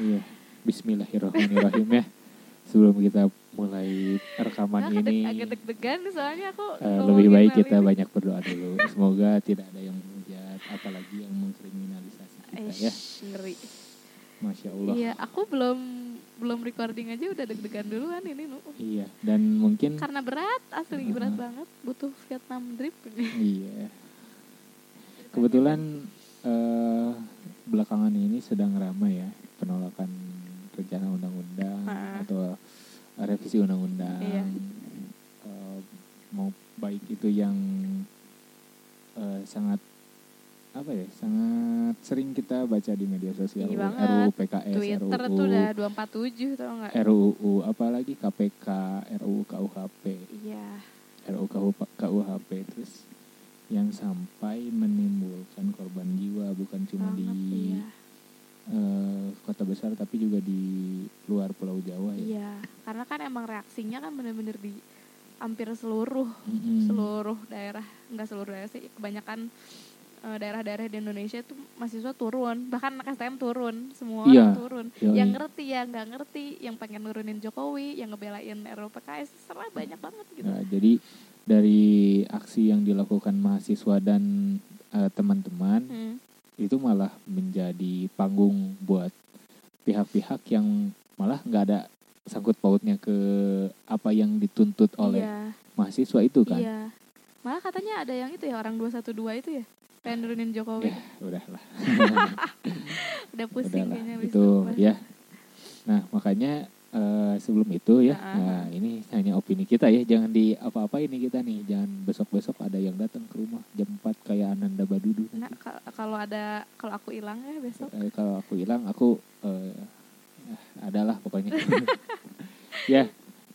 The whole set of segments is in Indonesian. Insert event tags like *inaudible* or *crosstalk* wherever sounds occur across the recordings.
Iya, Bismillahirrahmanirrahim ya. Sebelum kita mulai rekaman Nah, ini, agak deg-degan soalnya aku ngomongin lebih baik kita ini. banyak berdoa dulu. Semoga tidak ada yang menghujat, apalagi yang mengkriminalisasi kita ya. Eish, ngeri. Masya Allah. Iya, aku belum belum recording aja udah deg-degan duluan ini nu. Iya, dan mungkin Karena berat, asli berat Mm-mm. banget. Butuh Vietnam drip. iya. Kebetulan eh, belakangan ini sedang ramai ya penolakan rencana undang-undang Ah. atau revisi undang-undang. Iya. Eh, mau baik itu yang eh, sangat apa ya sangat sering kita baca di media sosial banget. RUU PKS Twitter RUU tuh udah 247 tau nggak? RUU apalagi KPK RUU KUHP Iya. RUU KUH- KUHP terus yang sampai menimbulkan korban jiwa bukan cuma Banget, di iya. Eh, kota besar tapi juga di luar Pulau Jawa ya. Iya, karena kan emang reaksinya kan bener-bener di hampir seluruh Mm-mm. seluruh daerah, enggak seluruh daerah sih, kebanyakan eh, daerah-daerah di Indonesia tuh mahasiswa turun, bahkan anak STM turun, semua Iya, orang turun. Yoi. Yang ngerti ya nggak ngerti, yang pengen nurunin Jokowi, yang ngebelain RUU PKS, serah banyak banget gitu. Nah, jadi dari aksi yang dilakukan mahasiswa dan eh, teman-teman Hmm, itu malah menjadi panggung buat pihak-pihak yang malah nggak ada sangkut pautnya ke apa yang dituntut oleh iya, mahasiswa itu kan. iya. Malah katanya ada yang itu ya orang 212 itu ya, pengen nurunin Jokowi. Ya, udahlah. *laughs* Udah pusing udahlah. kayaknya Itu bahas. ya. Nah, makanya eh, sebelum itu ya, Heeh. nah ini hanya opini kita ya, jangan di apa-apa ini kita nih, jangan besok-besok ada yang datang ke rumah jam 4 kayak Ananda Badudu. Nah, kal- kalau ada kalau aku hilang ya besok. Eh, kalau aku hilang aku eh, eh, adalah pokoknya *laughs* ya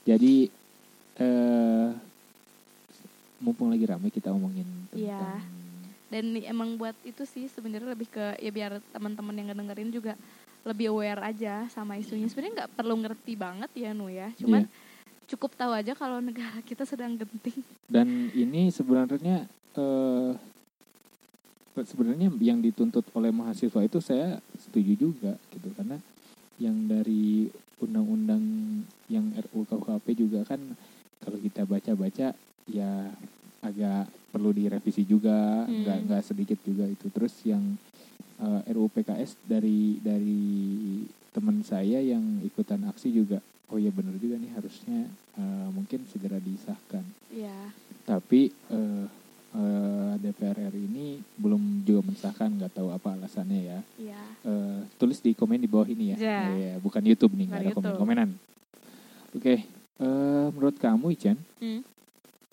jadi eh mumpung lagi ramai kita omongin tentang Iya. Dan emang buat itu sih sebenarnya lebih ke ya biar teman-teman yang ngedengerin juga lebih aware aja sama isunya. Sebenarnya nggak perlu ngerti banget ya Nu ya. Cuman Iya. cukup tahu aja kalau negara kita sedang genting. dan ini sebenarnya eh sebenarnya yang dituntut oleh mahasiswa itu saya setuju juga gitu karena yang dari undang-undang yang RUU KUHP juga kan kalau kita baca-baca ya agak perlu direvisi juga Hmm. nggak nggak sedikit juga itu terus yang eh, RUU PKS dari dari teman saya yang ikutan aksi juga oh ya benar juga nih harusnya eh, mungkin segera disahkan Iya. tapi eh, eh, DPR RI ini belum juga mensahkan nggak tahu apa alasannya ya Iya. Eh, tulis di komen di bawah ini ya Ya. Iya, bukan YouTube nih nggak ada komen komenan oke eh, menurut kamu Ican Hmm.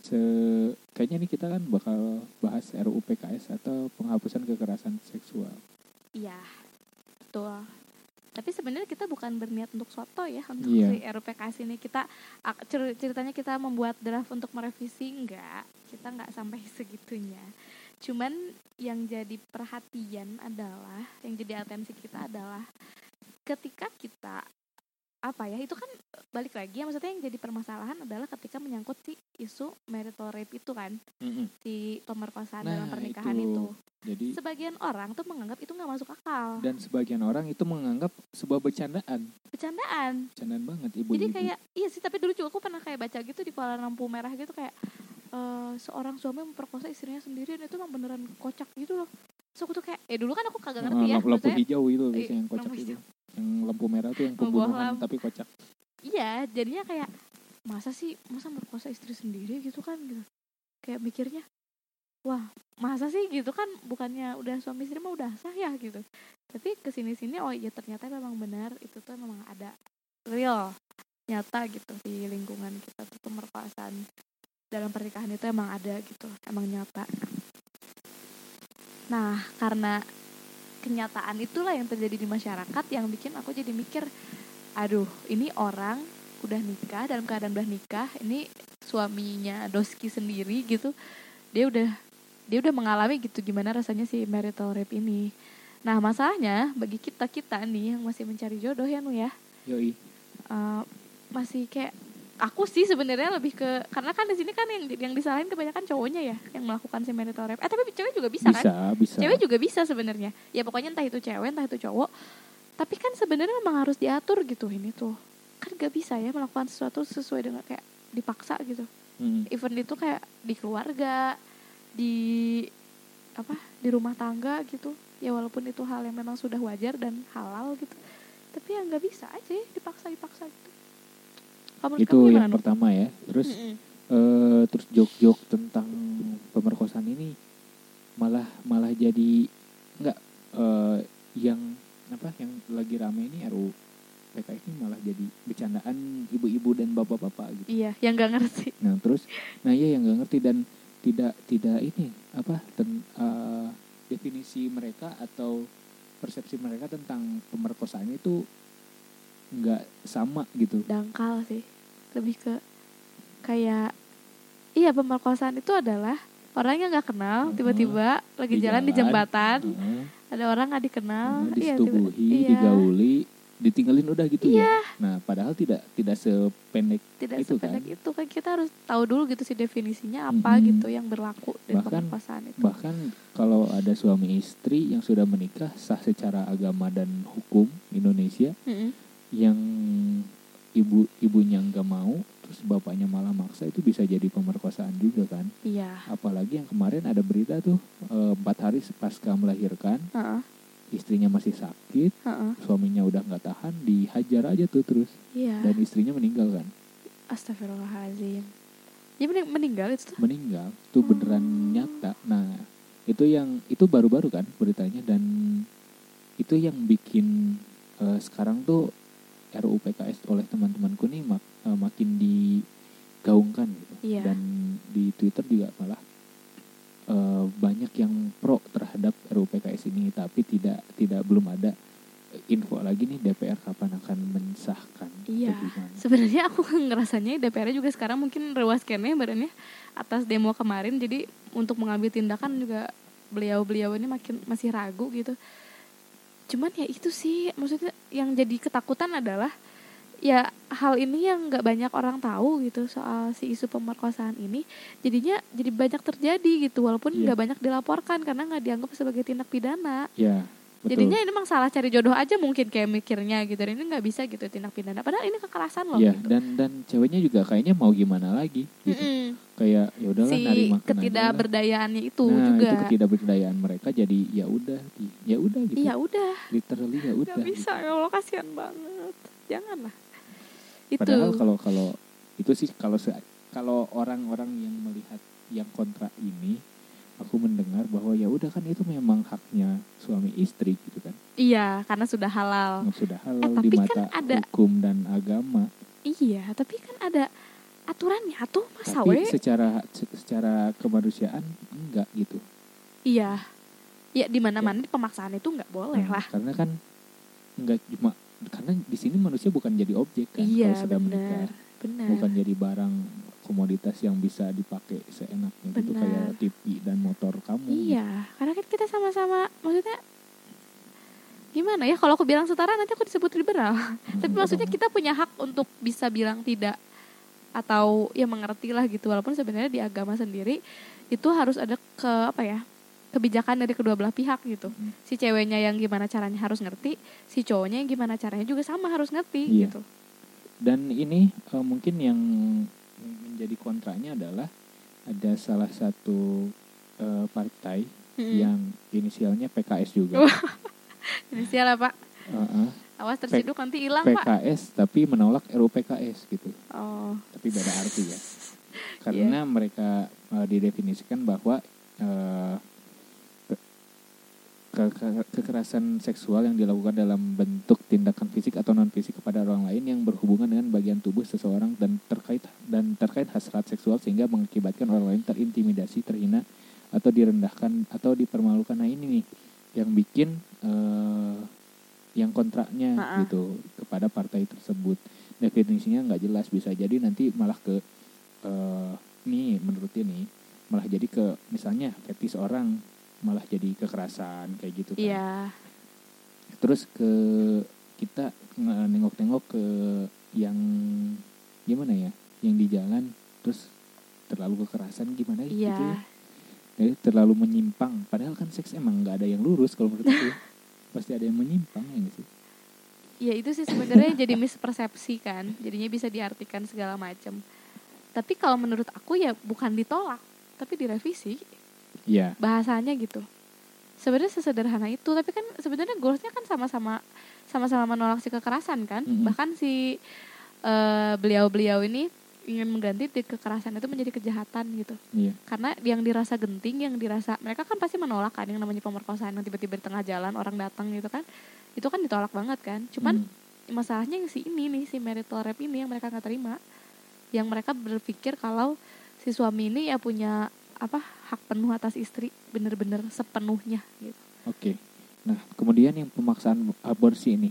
Se- kayaknya nih kita kan bakal bahas RUU PKS atau penghapusan kekerasan seksual Iya. Betul. Tapi sebenarnya kita bukan berniat untuk soto ya untuk Iya. si RUPKS ini kita ceritanya kita membuat draft untuk merevisi enggak kita nggak sampai *laughs* segitunya cuman yang jadi perhatian adalah yang jadi atensi kita adalah ketika kita apa ya itu kan balik lagi ya maksudnya yang jadi permasalahan adalah ketika menyangkut si isu marital rape itu kan si pemerkosaan dalam Nah, pernikahan itu. itu. jadi sebagian orang tuh menganggap itu nggak masuk akal. Dan sebagian orang itu menganggap sebuah bercandaan. Bercandaan. Bercandaan banget ibu-ibu. Jadi kayak iya sih tapi dulu juga aku pernah kayak baca gitu di kolam lampu merah gitu kayak eh, seorang suami memperkosa istrinya sendiri dan itu emang beneran kocak gitu loh. So aku tuh kayak eh dulu kan aku kagak ngerti ya lampu, lampu hijau itu biasanya yang kocak itu yang lampu merah tuh yang pembunuhan tapi kocak. Iya jadinya kayak masa sih masa merkosa istri sendiri? gitu kan gitu. Kayak mikirnya wah masa sih? gitu kan bukannya udah suami istri mah udah sah ya gitu. Tapi ke sini sini oh iya ternyata memang benar itu tuh memang ada real nyata gitu di lingkungan kita tuh pemerkosaan dalam pernikahan itu emang ada gitu emang nyata. Nah karena kenyataan itulah yang terjadi di masyarakat yang bikin aku jadi mikir aduh ini orang udah nikah dalam keadaan udah nikah ini suaminya Doski sendiri gitu dia udah dia udah mengalami gitu gimana rasanya si marital rape ini? Nah masalahnya bagi kita kita nih yang masih mencari jodoh ya nu ya. Yoi. Eh, masih kayak aku sih sebenarnya lebih ke karena kan di sini kan yang yang disalahin kebanyakan cowoknya ya yang melakukan si marital rape. Eh tapi cewek juga bisa, kan? bisa. Bisa cewek juga bisa sebenarnya. Ya pokoknya entah itu cewek entah itu cowok. Tapi kan sebenarnya memang harus diatur gitu ini tuh. Kan gak bisa ya melakukan sesuatu sesuai dengan kayak dipaksa gitu. Hmm. event itu kayak di keluarga di apa di rumah tangga gitu. Ya walaupun itu hal yang memang sudah wajar dan halal gitu. Tapi ya nggak bisa aja ya dipaksa dipaksa gitu Itu yang pertama ya terus Mm-mm. eh terus jok-jok tentang pemerkosaan ini malah malah jadi nggak eh yang apa yang lagi rame ini RU PKS ini malah jadi bercandaan ibu-ibu dan bapak-bapak gitu. iya yang nggak ngerti Nah terus, nah iya yang nggak ngerti dan tidak tidak ini apa ten, eh, definisi mereka atau persepsi mereka tentang pemerkosaan itu nggak sama gitu. dangkal sih lebih ke kayak iya pemerkosaan itu adalah orang yang nggak kenal Mhm. tiba-tiba lagi Di jalan di jembatan Heeh, ada orang nggak dikenal tiba- disetubuhi, iya, digauli, ditinggalin udah gitu Iya. ya. Nah padahal tidak tidak sependek tidak itu sependek kan. itu kan kita harus tahu dulu gitu sih definisinya apa Mhm. gitu yang berlaku di Bahkan- pemerkosaan itu bahkan kalau ada suami istri yang sudah menikah sah secara agama dan hukum Indonesia Mm-mm. Yang ibu ibunya nggak mau terus bapaknya malah maksa itu bisa jadi pemerkosaan juga kan? Iya. Apalagi yang kemarin ada berita tuh eh, empat hari pasca melahirkan Heeh, istrinya masih sakit heeh. suaminya udah nggak tahan dihajar aja tuh terus. Iya. Dan istrinya meninggal kan? Astagfirullahaladzim ya mening- meninggal itu tuh? Meninggal. Tuh beneran Hmm. nyata. Nah itu yang itu baru-baru kan beritanya. Dan itu yang bikin eh, sekarang tuh RUU PKS oleh teman-temanku nih mak- eh, makin digaungkan gitu Iya. dan di Twitter juga malah eh, banyak yang pro terhadap RUU PKS ini tapi tidak tidak belum ada info lagi nih DPR kapan akan mensahkan Iya. sebenarnya aku *laughs* ngerasanya DPR juga sekarang mungkin rewas kene badannya atas demo kemarin jadi untuk mengambil tindakan juga beliau-beliau ini makin masih ragu gitu cuman ya itu sih maksudnya yang jadi ketakutan adalah ya hal ini yang nggak banyak orang tahu gitu soal si isu pemerkosaan ini jadinya jadi banyak terjadi gitu walaupun Iya. nggak banyak dilaporkan karena nggak dianggap sebagai tindak pidana Ya, betul. jadinya ini memang salah cari jodoh aja mungkin kayak mikirnya gitu dan ini nggak bisa gitu tindak pidana padahal ini kekerasan loh Iya, gitu. dan dan ceweknya juga kayaknya mau gimana lagi gitu. Mm-mm. Kayak ya udahlah si nari makan aja lah. ketidakberdayaannya itu nah, juga itu ketidakberdayaan mereka jadi ya udah ya udah gitu. iya udah Literally ya udah. nggak bisa gitu. ya Allah kasihan banget janganlah itu Padahal kalau kalau itu sih kalau kalau orang-orang yang melihat yang kontra ini aku mendengar bahwa ya udah kan itu memang haknya suami istri gitu kan. iya karena sudah halal sudah halal tapi di kan mata ada- hukum dan agama. iya tapi kan ada aturannya tuh masa Tapi we secara se- secara kemanusiaan enggak gitu. iya ya di mana mana pemaksaan itu nggak boleh Nah, lah Karena kan enggak cuma karena di sini manusia bukan jadi objek kan iya kalau sudah benar menikah. benar Bukan jadi barang komoditas yang bisa dipakai seenaknya gitu Benar. kayak TV dan motor kamu. Iya, karena kan kita sama-sama maksudnya gimana ya kalau aku bilang setara nanti aku disebut liberal. Hmm, Tapi maksudnya kita punya hak untuk bisa bilang tidak atau ya mengerti lah gitu walaupun sebenarnya di agama sendiri itu harus ada ke apa ya kebijakan dari kedua belah pihak gitu Mm. si ceweknya yang gimana caranya harus ngerti si cowoknya yang gimana caranya juga sama harus ngerti Iya. gitu Dan ini eh, mungkin yang menjadi kontranya adalah ada salah satu eh, partai Mm-mm. yang inisialnya PKS juga. *laughs* Inisial apa Heeh, awas terciduk nanti hilang pak PKS tapi menolak RUU PKS gitu. oh Tapi beda arti ya. *laughs* Karena mereka eh, didefinisikan bahwa ke- kekerasan seksual yang dilakukan dalam bentuk tindakan fisik atau non fisik kepada orang lain yang berhubungan dengan bagian tubuh seseorang dan terkait dan terkait hasrat seksual sehingga mengakibatkan orang lain terintimidasi, terhina atau direndahkan atau dipermalukan. Nah ini nih yang bikin eh, yang kontraknya gitu kepada partai tersebut. Definisinya nggak jelas bisa jadi nanti malah ke eh nih menurut dia nih malah jadi ke misalnya fetis orang malah jadi kekerasan kayak gitu kan. Iya. Terus ke kita nengok-nengok ke yang gimana ya yang di jalan terus terlalu kekerasan gimana gitu iya. ya. Jadi terlalu menyimpang padahal kan seks emang nggak ada yang lurus kalau menurut aku. *laughs* Pasti ada yang menyimpang ya sih? Ya itu sih sebenarnya jadi mispersepsi kan. Jadinya bisa diartikan segala macam. Tapi kalau menurut aku ya bukan ditolak tapi direvisi Iya. bahasanya gitu sebenarnya sesederhana itu tapi kan sebenarnya goalsnya kan sama-sama sama-sama menolak si kekerasan kan Mm-mm. bahkan si eh, beliau-beliau ini ingin mengganti di kekerasan itu menjadi kejahatan gitu Iya. karena yang dirasa genting yang dirasa mereka kan pasti menolak kan yang namanya pemerkosaan yang tiba-tiba di tengah jalan orang datang gitu kan itu kan ditolak banget kan cuman Hmm. masalahnya yang si ini nih si marital rape ini yang mereka nggak terima yang mereka berpikir kalau si suami ini ya punya apa hak penuh atas istri bener-bener sepenuhnya gitu Oke. Nah, kemudian yang pemaksaan aborsi ini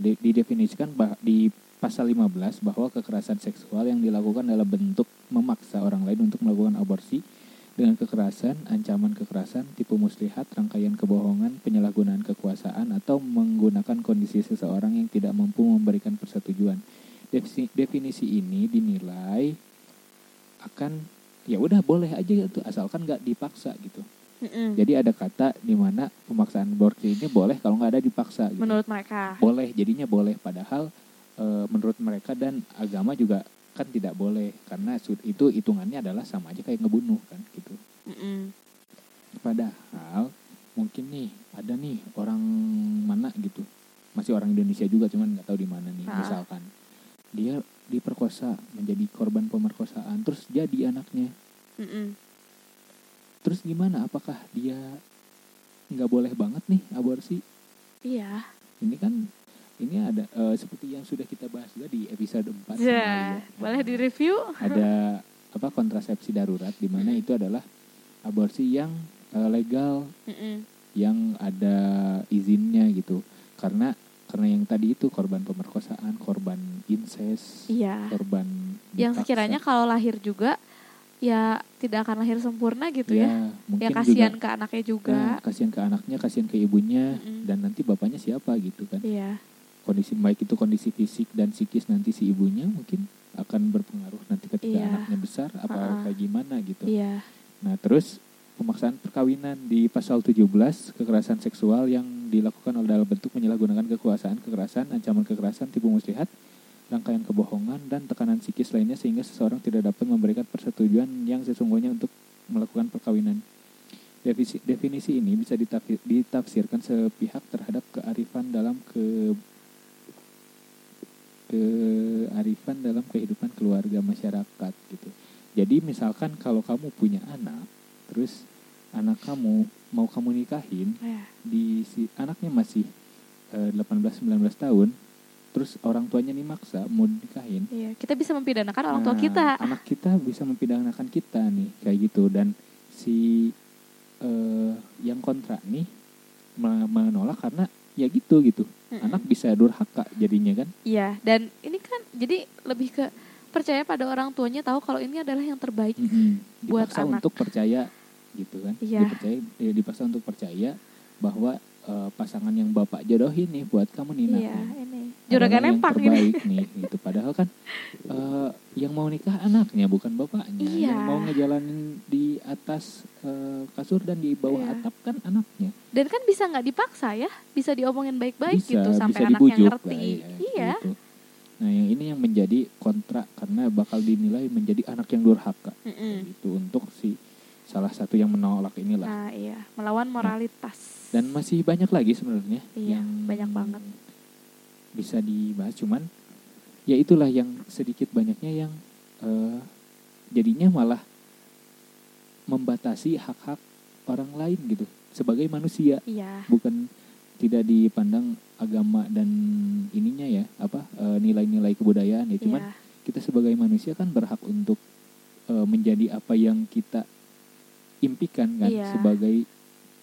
di- didefinisikan di pasal 15 bahwa kekerasan seksual yang dilakukan dalam bentuk memaksa orang lain untuk melakukan aborsi dengan kekerasan, ancaman kekerasan, tipu muslihat, rangkaian kebohongan, penyalahgunaan kekuasaan atau menggunakan kondisi seseorang yang tidak mampu memberikan persetujuan. Definisi ini dinilai akan ya udah boleh aja itu asalkan nggak dipaksa gitu. Mm-mm. Jadi ada kata di mana pemaksaan aborsi ini boleh kalau nggak ada dipaksa. Gitu. menurut mereka Boleh, jadinya boleh. Padahal e, menurut mereka dan agama juga kan tidak boleh karena itu hitungannya adalah sama aja kayak ngebunuh kan gitu. Mm-mm. Padahal mungkin nih ada nih orang mana gitu masih orang Indonesia juga cuman nggak tahu di mana nih Ah. misalkan dia diperkosa menjadi korban pemerkosaan terus jadi anaknya. Mm-mm. terus gimana? Apakah dia nggak boleh banget nih aborsi? Iya. Ini kan ini ada eh, seperti yang sudah kita bahas juga di episode 4 ya. Boleh di review ada apa kontrasepsi darurat di mana itu adalah aborsi yang eh, legal Mm-mm. yang ada izinnya gitu. Karena karena yang tadi itu korban pemerkosaan korban incest iya korban yang dipaksa. sekiranya kalau lahir juga ya tidak akan lahir sempurna gitu ya, mungkin ya kasihan juga ke anaknya juga kasihan ke anaknya kasihan ke ibunya Mm-mm. dan nanti bapaknya siapa gitu kan iya kondisi baik itu kondisi fisik dan psikis nanti si ibunya mungkin akan berpengaruh nanti ketika Iya. anaknya besar apa Ha-ha. kayak gimana gitu. iya Nah, terus pemaksaan perkawinan di pasal 17 kekerasan seksual yang dilakukan oleh dalam bentuk menyalahgunakan kekuasaan, kekerasan, ancaman kekerasan, tipu muslihat, rangkaian kebohongan dan tekanan psikis lainnya sehingga seseorang tidak dapat memberikan persetujuan yang sesungguhnya untuk melakukan perkawinan. Definisi, definisi ini bisa ditafsir- ditafsirkan sepihak terhadap kearifan dalam ke kearifan dalam kehidupan keluarga masyarakat gitu. Jadi misalkan kalau kamu punya anak, terus anak kamu mau kamu nikahin, iya di si anaknya masih eh, 18-19 tahun, terus orang tuanya nih maksa mau nikahin, iya kita bisa mempidanakan orang tua Nah, kita Anak kita bisa mempidanakan kita nih kayak gitu dan si eh, yang kontra nih me- menolak karena ya gitu gitu. Mm-mm. Anak bisa durhaka jadinya kan. iya dan ini kan jadi lebih ke percaya pada orang tuanya tahu kalau ini adalah yang terbaik Mm-mm. Buat anak. untuk percaya gitu kan. Iya. Dipercaya eh, dipaksa untuk percaya bahwa eh, pasangan yang Bapak jodohin nih buat kamu nih nak. iya ini juragan yang empak ini terbaik nih gitu padahal kan eh, yang mau nikah anaknya bukan bapaknya Iya. yang mau ngejalanin di atas eh, kasur dan di bawah Iya. atap kan anaknya dan kan bisa nggak dipaksa ya bisa diomongin baik-baik bisa gitu sampai bisa anaknya ngerti lah, ya, iya gitu. nah yang ini yang menjadi kontra karena bakal dinilai menjadi anak yang durhaka Mm-mm. kayak gitu untuk si salah satu yang menolak inilah. Nah iya melawan moralitas. Dan masih banyak lagi sebenarnya Iya, yang banyak banget. bisa dibahas. Cuman ya itulah yang sedikit banyaknya yang eh, jadinya malah membatasi hak-hak orang lain gitu sebagai manusia. Iya. Bukan tidak dipandang agama dan ininya ya apa eh, nilai-nilai kebudayaan ya. Cuman iya. kita sebagai manusia kan berhak untuk eh, menjadi apa yang kita impikan kan Iya. sebagai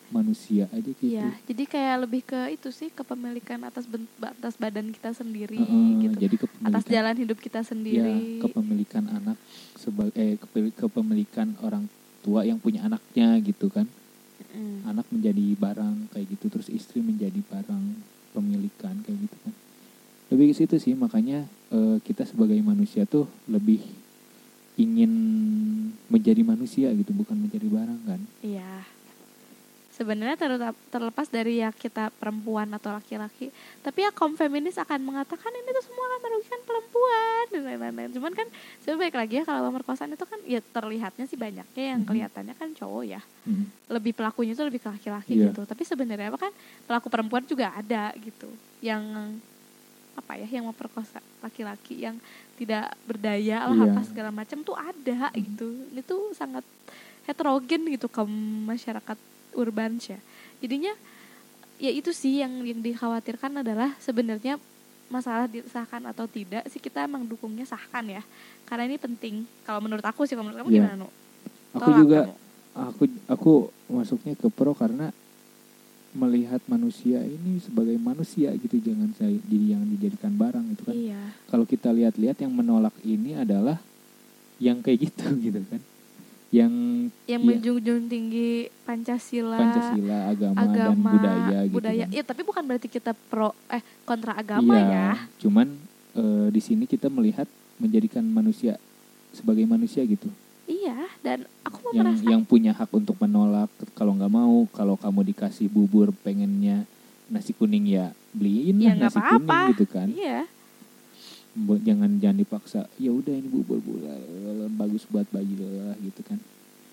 manusia aja gitu Iya, jadi kayak lebih ke itu sih kepemilikan atas ben- atas badan kita sendiri Heeh, gitu. jadi Atas jalan hidup kita ya sendiri. kepemilikan anak sebagai eh, kepemilikan orang tua yang punya anaknya gitu kan Mm. anak menjadi barang kayak gitu terus istri menjadi barang pemilikan kayak gitu kan lebih ke situ sih makanya eh, kita sebagai manusia tuh lebih ingin menjadi manusia gitu bukan menjadi barang kan Iya. sebenarnya terlepas, dari ya kita perempuan atau laki-laki tapi ya kaum feminis akan mengatakan ini tuh semua akan merugikan perempuan dan lain-lain cuman kan sebenarnya baik lagi ya kalau pemerkosaan itu kan ya terlihatnya sih banyaknya yang kelihatannya kan cowok ya Hmm. lebih pelakunya itu lebih ke laki-laki Iya. gitu tapi sebenarnya apa kan pelaku perempuan juga ada gitu yang apa ya yang memperkosa laki-laki yang tidak berdaya lah Iya. apa segala macam tuh ada Mhm. gitu ini tuh sangat heterogen gitu ke masyarakat urban ya jadinya ya itu sih yang yang dikhawatirkan adalah sebenarnya masalah disahkan atau tidak sih kita emang dukungnya sahkan ya karena ini penting kalau menurut aku sih kalau menurut kamu Iya. gimana Nu? Aku Tolak juga kamu. aku aku masuknya ke pro karena melihat manusia ini sebagai manusia gitu jangan saya jadi yang dijadikan barang itu kan iya kalau kita lihat-lihat yang menolak ini adalah yang kayak gitu *laughs* gitu kan yang yang Iya. menjunjung tinggi Pancasila, Pancasila agama, dan agama, budaya gitu budaya. kan. Iya, tapi bukan berarti kita pro eh kontra agama Iya, ya. cuman eh, di sini kita melihat menjadikan manusia sebagai manusia gitu Iya, dan aku mau yang merasa yang punya hak untuk menolak kalau nggak mau kalau kamu dikasih bubur pengennya nasi kuning ya beliin Ya, lah nasi apa-apa. kuning gitu kan iya, jangan jangan dipaksa ya udah ini bubur bubur bagus buat bayi lah gitu kan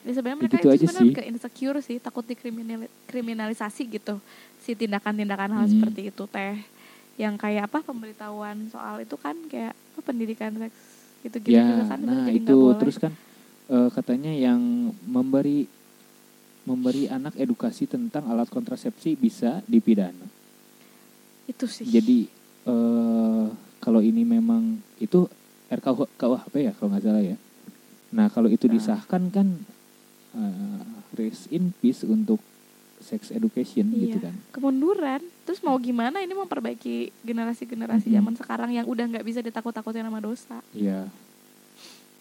ya sebenarnya Ya mereka gitu itu sebenarnya sih. ke insecure sih, takut dikriminalisasi gitu. Si tindakan-tindakan hal Hmm. seperti itu teh. Yang kayak apa pemberitahuan soal itu kan kayak apa pendidikan seks gitu-gitu ya juga kan nah itu terus kan eh, katanya yang memberi memberi anak edukasi tentang alat kontrasepsi bisa dipidana itu sih. jadi eh kalau ini memang itu RKUHP ya kalau nggak salah ya nah kalau itu Nah. disahkan kan eh, rest in peace untuk sex education gitu Iya. kan kemunduran terus mau gimana ini memperbaiki generasi-generasi Mhm. zaman sekarang yang udah nggak bisa ditakut-takutin sama dosa ya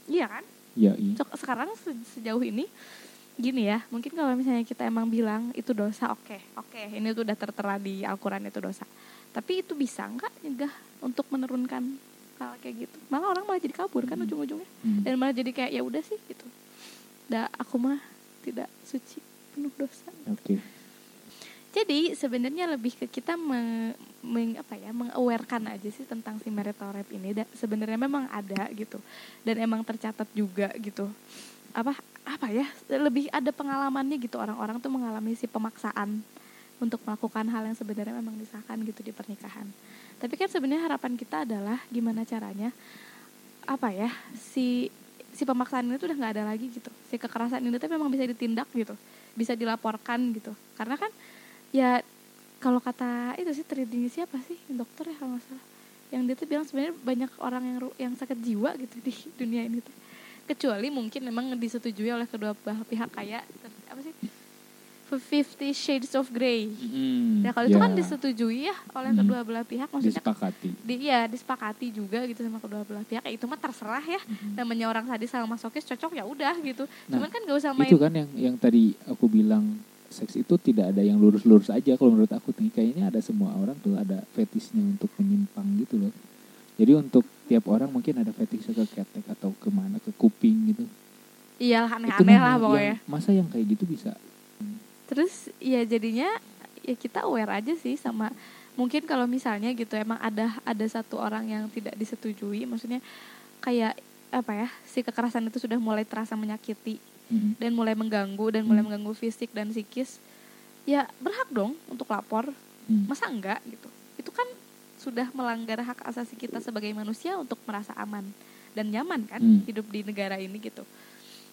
iya kan ya iya. So, sekarang se- sejauh ini gini ya mungkin kalau misalnya kita emang bilang itu dosa oke oke ini tuh udah tertera di Al-Quran itu dosa. Tapi itu bisa nggak nyegah untuk menurunkan hal kayak gitu? Malah orang malah jadi kabur kan Mhm. ujung-ujungnya. Hmm. dan malah jadi kayak ya udah sih gitu. Dah aku mah tidak suci penuh dosa. Oke jadi sebenarnya lebih ke kita me, meng- apa ya mengawarekan aja sih tentang si rape ini. Sebenarnya memang ada gitu dan emang tercatat juga gitu. Apa apa ya lebih ada pengalamannya gitu orang-orang tuh mengalami si pemaksaan untuk melakukan hal yang sebenarnya memang disahkan gitu di pernikahan. Tapi kan sebenarnya harapan kita adalah gimana caranya apa ya si si pemaksaan ini tuh udah nggak ada lagi gitu. Si kekerasan ini tuh memang bisa ditindak gitu, bisa dilaporkan gitu. Karena kan ya kalau kata itu sih terdiri siapa sih? Dokter ya kalau salah. Yang dia tuh bilang sebenarnya banyak orang yang yang sakit jiwa gitu di *laughs* dunia ini tuh. Kecuali mungkin memang disetujui oleh kedua belah pihak kayak apa sih? Fifty Shades of Grey. Hmm, ya kalau itu ya, kan disetujui ya oleh Hmm. kedua belah pihak maksudnya disepakati. di, ya disepakati juga gitu sama kedua belah pihak. Ya itu mah terserah ya. Hmm. namanya orang sadis sama masokis cocok ya udah gitu. Nah, cuman kan gak usah main itu kan yang yang tadi aku bilang seks itu tidak ada yang lurus-lurus aja kalau menurut aku. Nih kayaknya ada semua orang tuh ada fetisnya untuk menyimpang gitu loh. Jadi untuk tiap orang mungkin ada fetisnya ke ketek atau ke mana ke kuping gitu. Iyalah aneh-aneh lah yang- pokoknya. masa yang kayak gitu bisa? Terus ya jadinya ya kita aware aja sih sama mungkin kalau misalnya gitu emang ada ada satu orang yang tidak disetujui maksudnya kayak apa ya si kekerasan itu sudah mulai terasa menyakiti Mm. dan mulai mengganggu dan mulai Hmm. mengganggu fisik dan psikis ya berhak dong untuk lapor Mm. masa enggak gitu itu kan sudah melanggar hak asasi kita sebagai manusia untuk merasa aman dan nyaman kan Hmm. hidup di negara ini gitu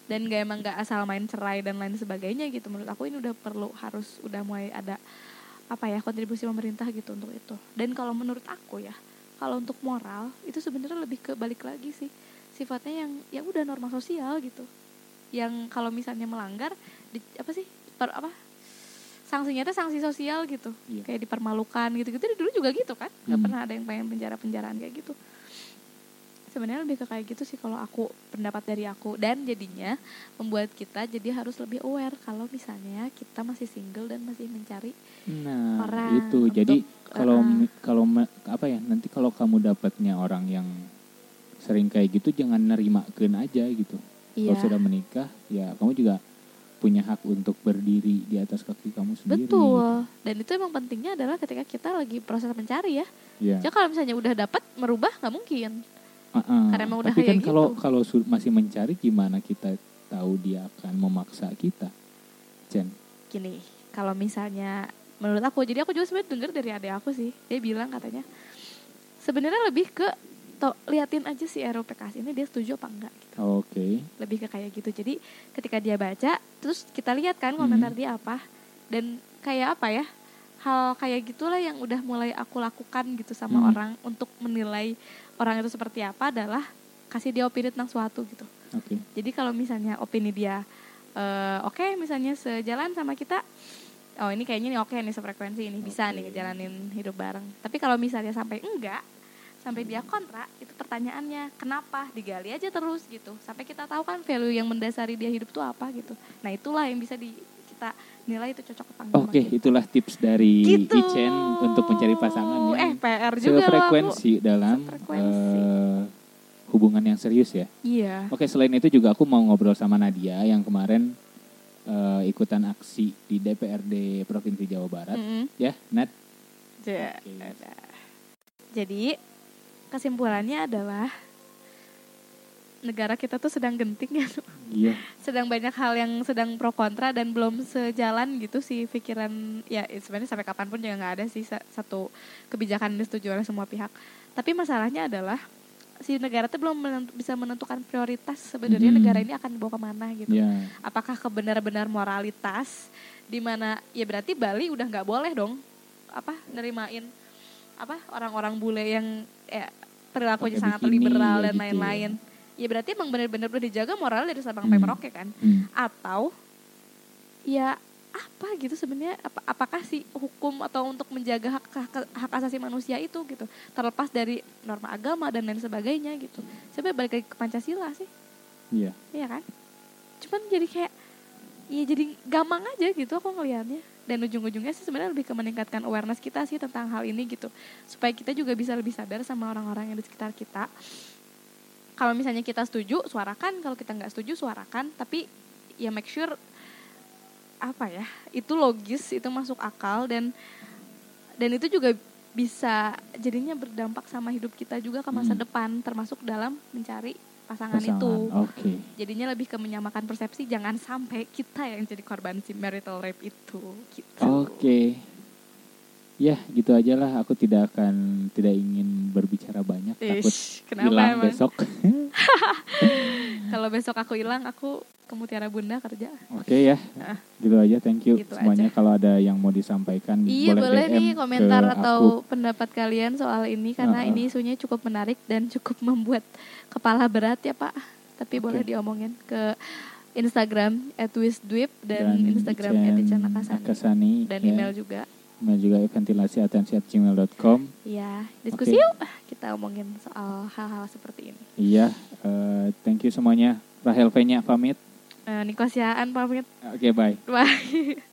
dan gak emang gak asal main cerai dan lain sebagainya gitu menurut aku ini udah perlu harus udah mulai ada apa ya kontribusi pemerintah gitu untuk itu dan kalau menurut aku ya kalau untuk moral itu sebenarnya lebih ke balik lagi sih sifatnya yang ya udah norma sosial gitu yang kalau misalnya melanggar di, apa sih per, apa sanksinya itu sanksi sosial gitu. Iya. kayak dipermalukan gitu gitu dulu juga gitu kan. Nggak Hmm. pernah ada yang pengen penjara penjaraan kayak gitu. Sebenarnya lebih ke kayak gitu sih kalau aku pendapat dari aku. Dan jadinya membuat kita jadi harus lebih aware kalau misalnya kita masih single dan masih mencari nah Orang itu. jadi kalau mi- kalau apa ya nanti kalau kamu dapatnya orang yang sering kayak gitu jangan nerima aja gitu iya kalau sudah menikah ya kamu juga punya hak untuk berdiri di atas kaki kamu sendiri. Betul. Dan itu emang pentingnya adalah ketika kita lagi proses mencari ya. Ya. Jadi kalau misalnya udah dapat merubah nggak mungkin. Uh-uh. Karena emang udah Tapi kan kalau gitu. kalau masih mencari gimana kita tahu dia akan memaksa kita, Jen? Gini, kalau misalnya menurut aku, jadi aku juga sebenarnya denger dari adik aku sih. Dia bilang katanya sebenarnya lebih ke to, liatin aja si RUPKS ini dia setuju apa enggak gitu. Oke. Lebih ke kayak gitu. Jadi ketika dia baca, terus kita lihat kan komentar Hmm. dia apa dan kayak apa ya? Hal kayak gitulah yang udah mulai aku lakukan gitu sama Hmm. orang untuk menilai orang itu seperti apa adalah kasih dia opini tentang suatu gitu. Oke. Jadi kalau misalnya opini dia eh, oke misalnya sejalan sama kita, oh ini kayaknya nih oke nih sefrekuensi ini bisa nih Oke. ngejalanin hidup bareng. Tapi kalau misalnya sampai enggak, sampai dia kontra, itu pertanyaannya kenapa? Digali aja terus gitu. Sampai kita tahu kan value yang mendasari dia hidup tuh apa gitu. Nah itulah yang bisa di kita nilai itu cocok apa enggak. Oke, kita. itulah tips dari Gitu. Ichen untuk mencari pasangan Eh yang PR juga sefrekuensi dalam eh, hubungan yang serius ya. Iya. Oke, selain itu juga aku mau ngobrol sama Nadia yang kemarin eh, ikutan aksi di DPRD Provinsi Jawa Barat. Mm-mm. Ya, Nat. Oke. ada. Jadi kesimpulannya adalah negara kita tuh sedang genting ya, Iya. sedang banyak hal yang sedang pro kontra dan belum sejalan gitu sih pikiran ya sebenarnya sampai kapan pun juga nggak ada sih sa- satu kebijakan yang disetujui oleh semua pihak. Tapi masalahnya adalah si negara tuh belum menentu- bisa menentukan prioritas sebenarnya Mhm. negara ini akan dibawa ke mana gitu. Ya. Apakah kebenar-benar moralitas di mana ya berarti Bali udah nggak boleh dong apa nerimain apa orang-orang bule yang ya, perilakunya Pakai sangat bikini, liberal ya dan gitu lain-lain. Ya. berarti emang benar-benar udah dijaga moral dari Sabang sampai Hmm. Merauke kan? Hmm. Atau ya apa gitu sebenarnya apa, apakah sih hukum atau untuk menjaga hak, hak hak asasi manusia itu gitu terlepas dari norma agama dan lain sebagainya gitu. Coba balik lagi ke Pancasila sih. Iya. Iya kan? Cuman jadi kayak ya jadi gampang aja gitu aku ngelihatnya. Dan ujung-ujungnya sih sebenarnya lebih ke meningkatkan awareness kita sih tentang hal ini gitu. Supaya kita juga bisa lebih sadar sama orang-orang yang di sekitar kita. Kalau misalnya kita setuju, suarakan. Kalau kita nggak setuju, suarakan. Tapi ya make sure apa ya itu logis itu masuk akal dan dan itu juga bisa jadinya berdampak sama hidup kita juga ke masa Hmm. depan termasuk dalam mencari pasangan, Pasangan. itu Oke. jadinya lebih ke menyamakan persepsi jangan sampai kita yang jadi korban si marital rape itu gitu Oke. Ya, gitu aja lah. Aku tidak akan tidak ingin berbicara banyak. Takut Ish, kenapa hilang emang besok. *laughs* kalau besok aku hilang aku ke Mutiara Bunda kerja Oke ya. Ah. Gitu aja. Thank you Gitu semuanya. aja. Kalau ada yang mau disampaikan Iya boleh, boleh DM nih komentar ke atau aku. pendapat kalian soal ini karena Uh-uh. ini isunya cukup menarik dan cukup *laughs* membuat kepala berat ya Pak. Tapi Oke. boleh diomongin ke Instagram @wisdwip dan, Instagram Ichen @ichanakasani Akasani, dan ya. email juga. Email juga ventilasi atensi at gmail.com. Ya, diskusi Oke. yuk. Kita omongin soal hal-hal seperti ini. Iya, eh, thank you semuanya. Rahel V-nya pamit. Eh, Nikosiaan pamit. Oke, bye. Bye. *laughs*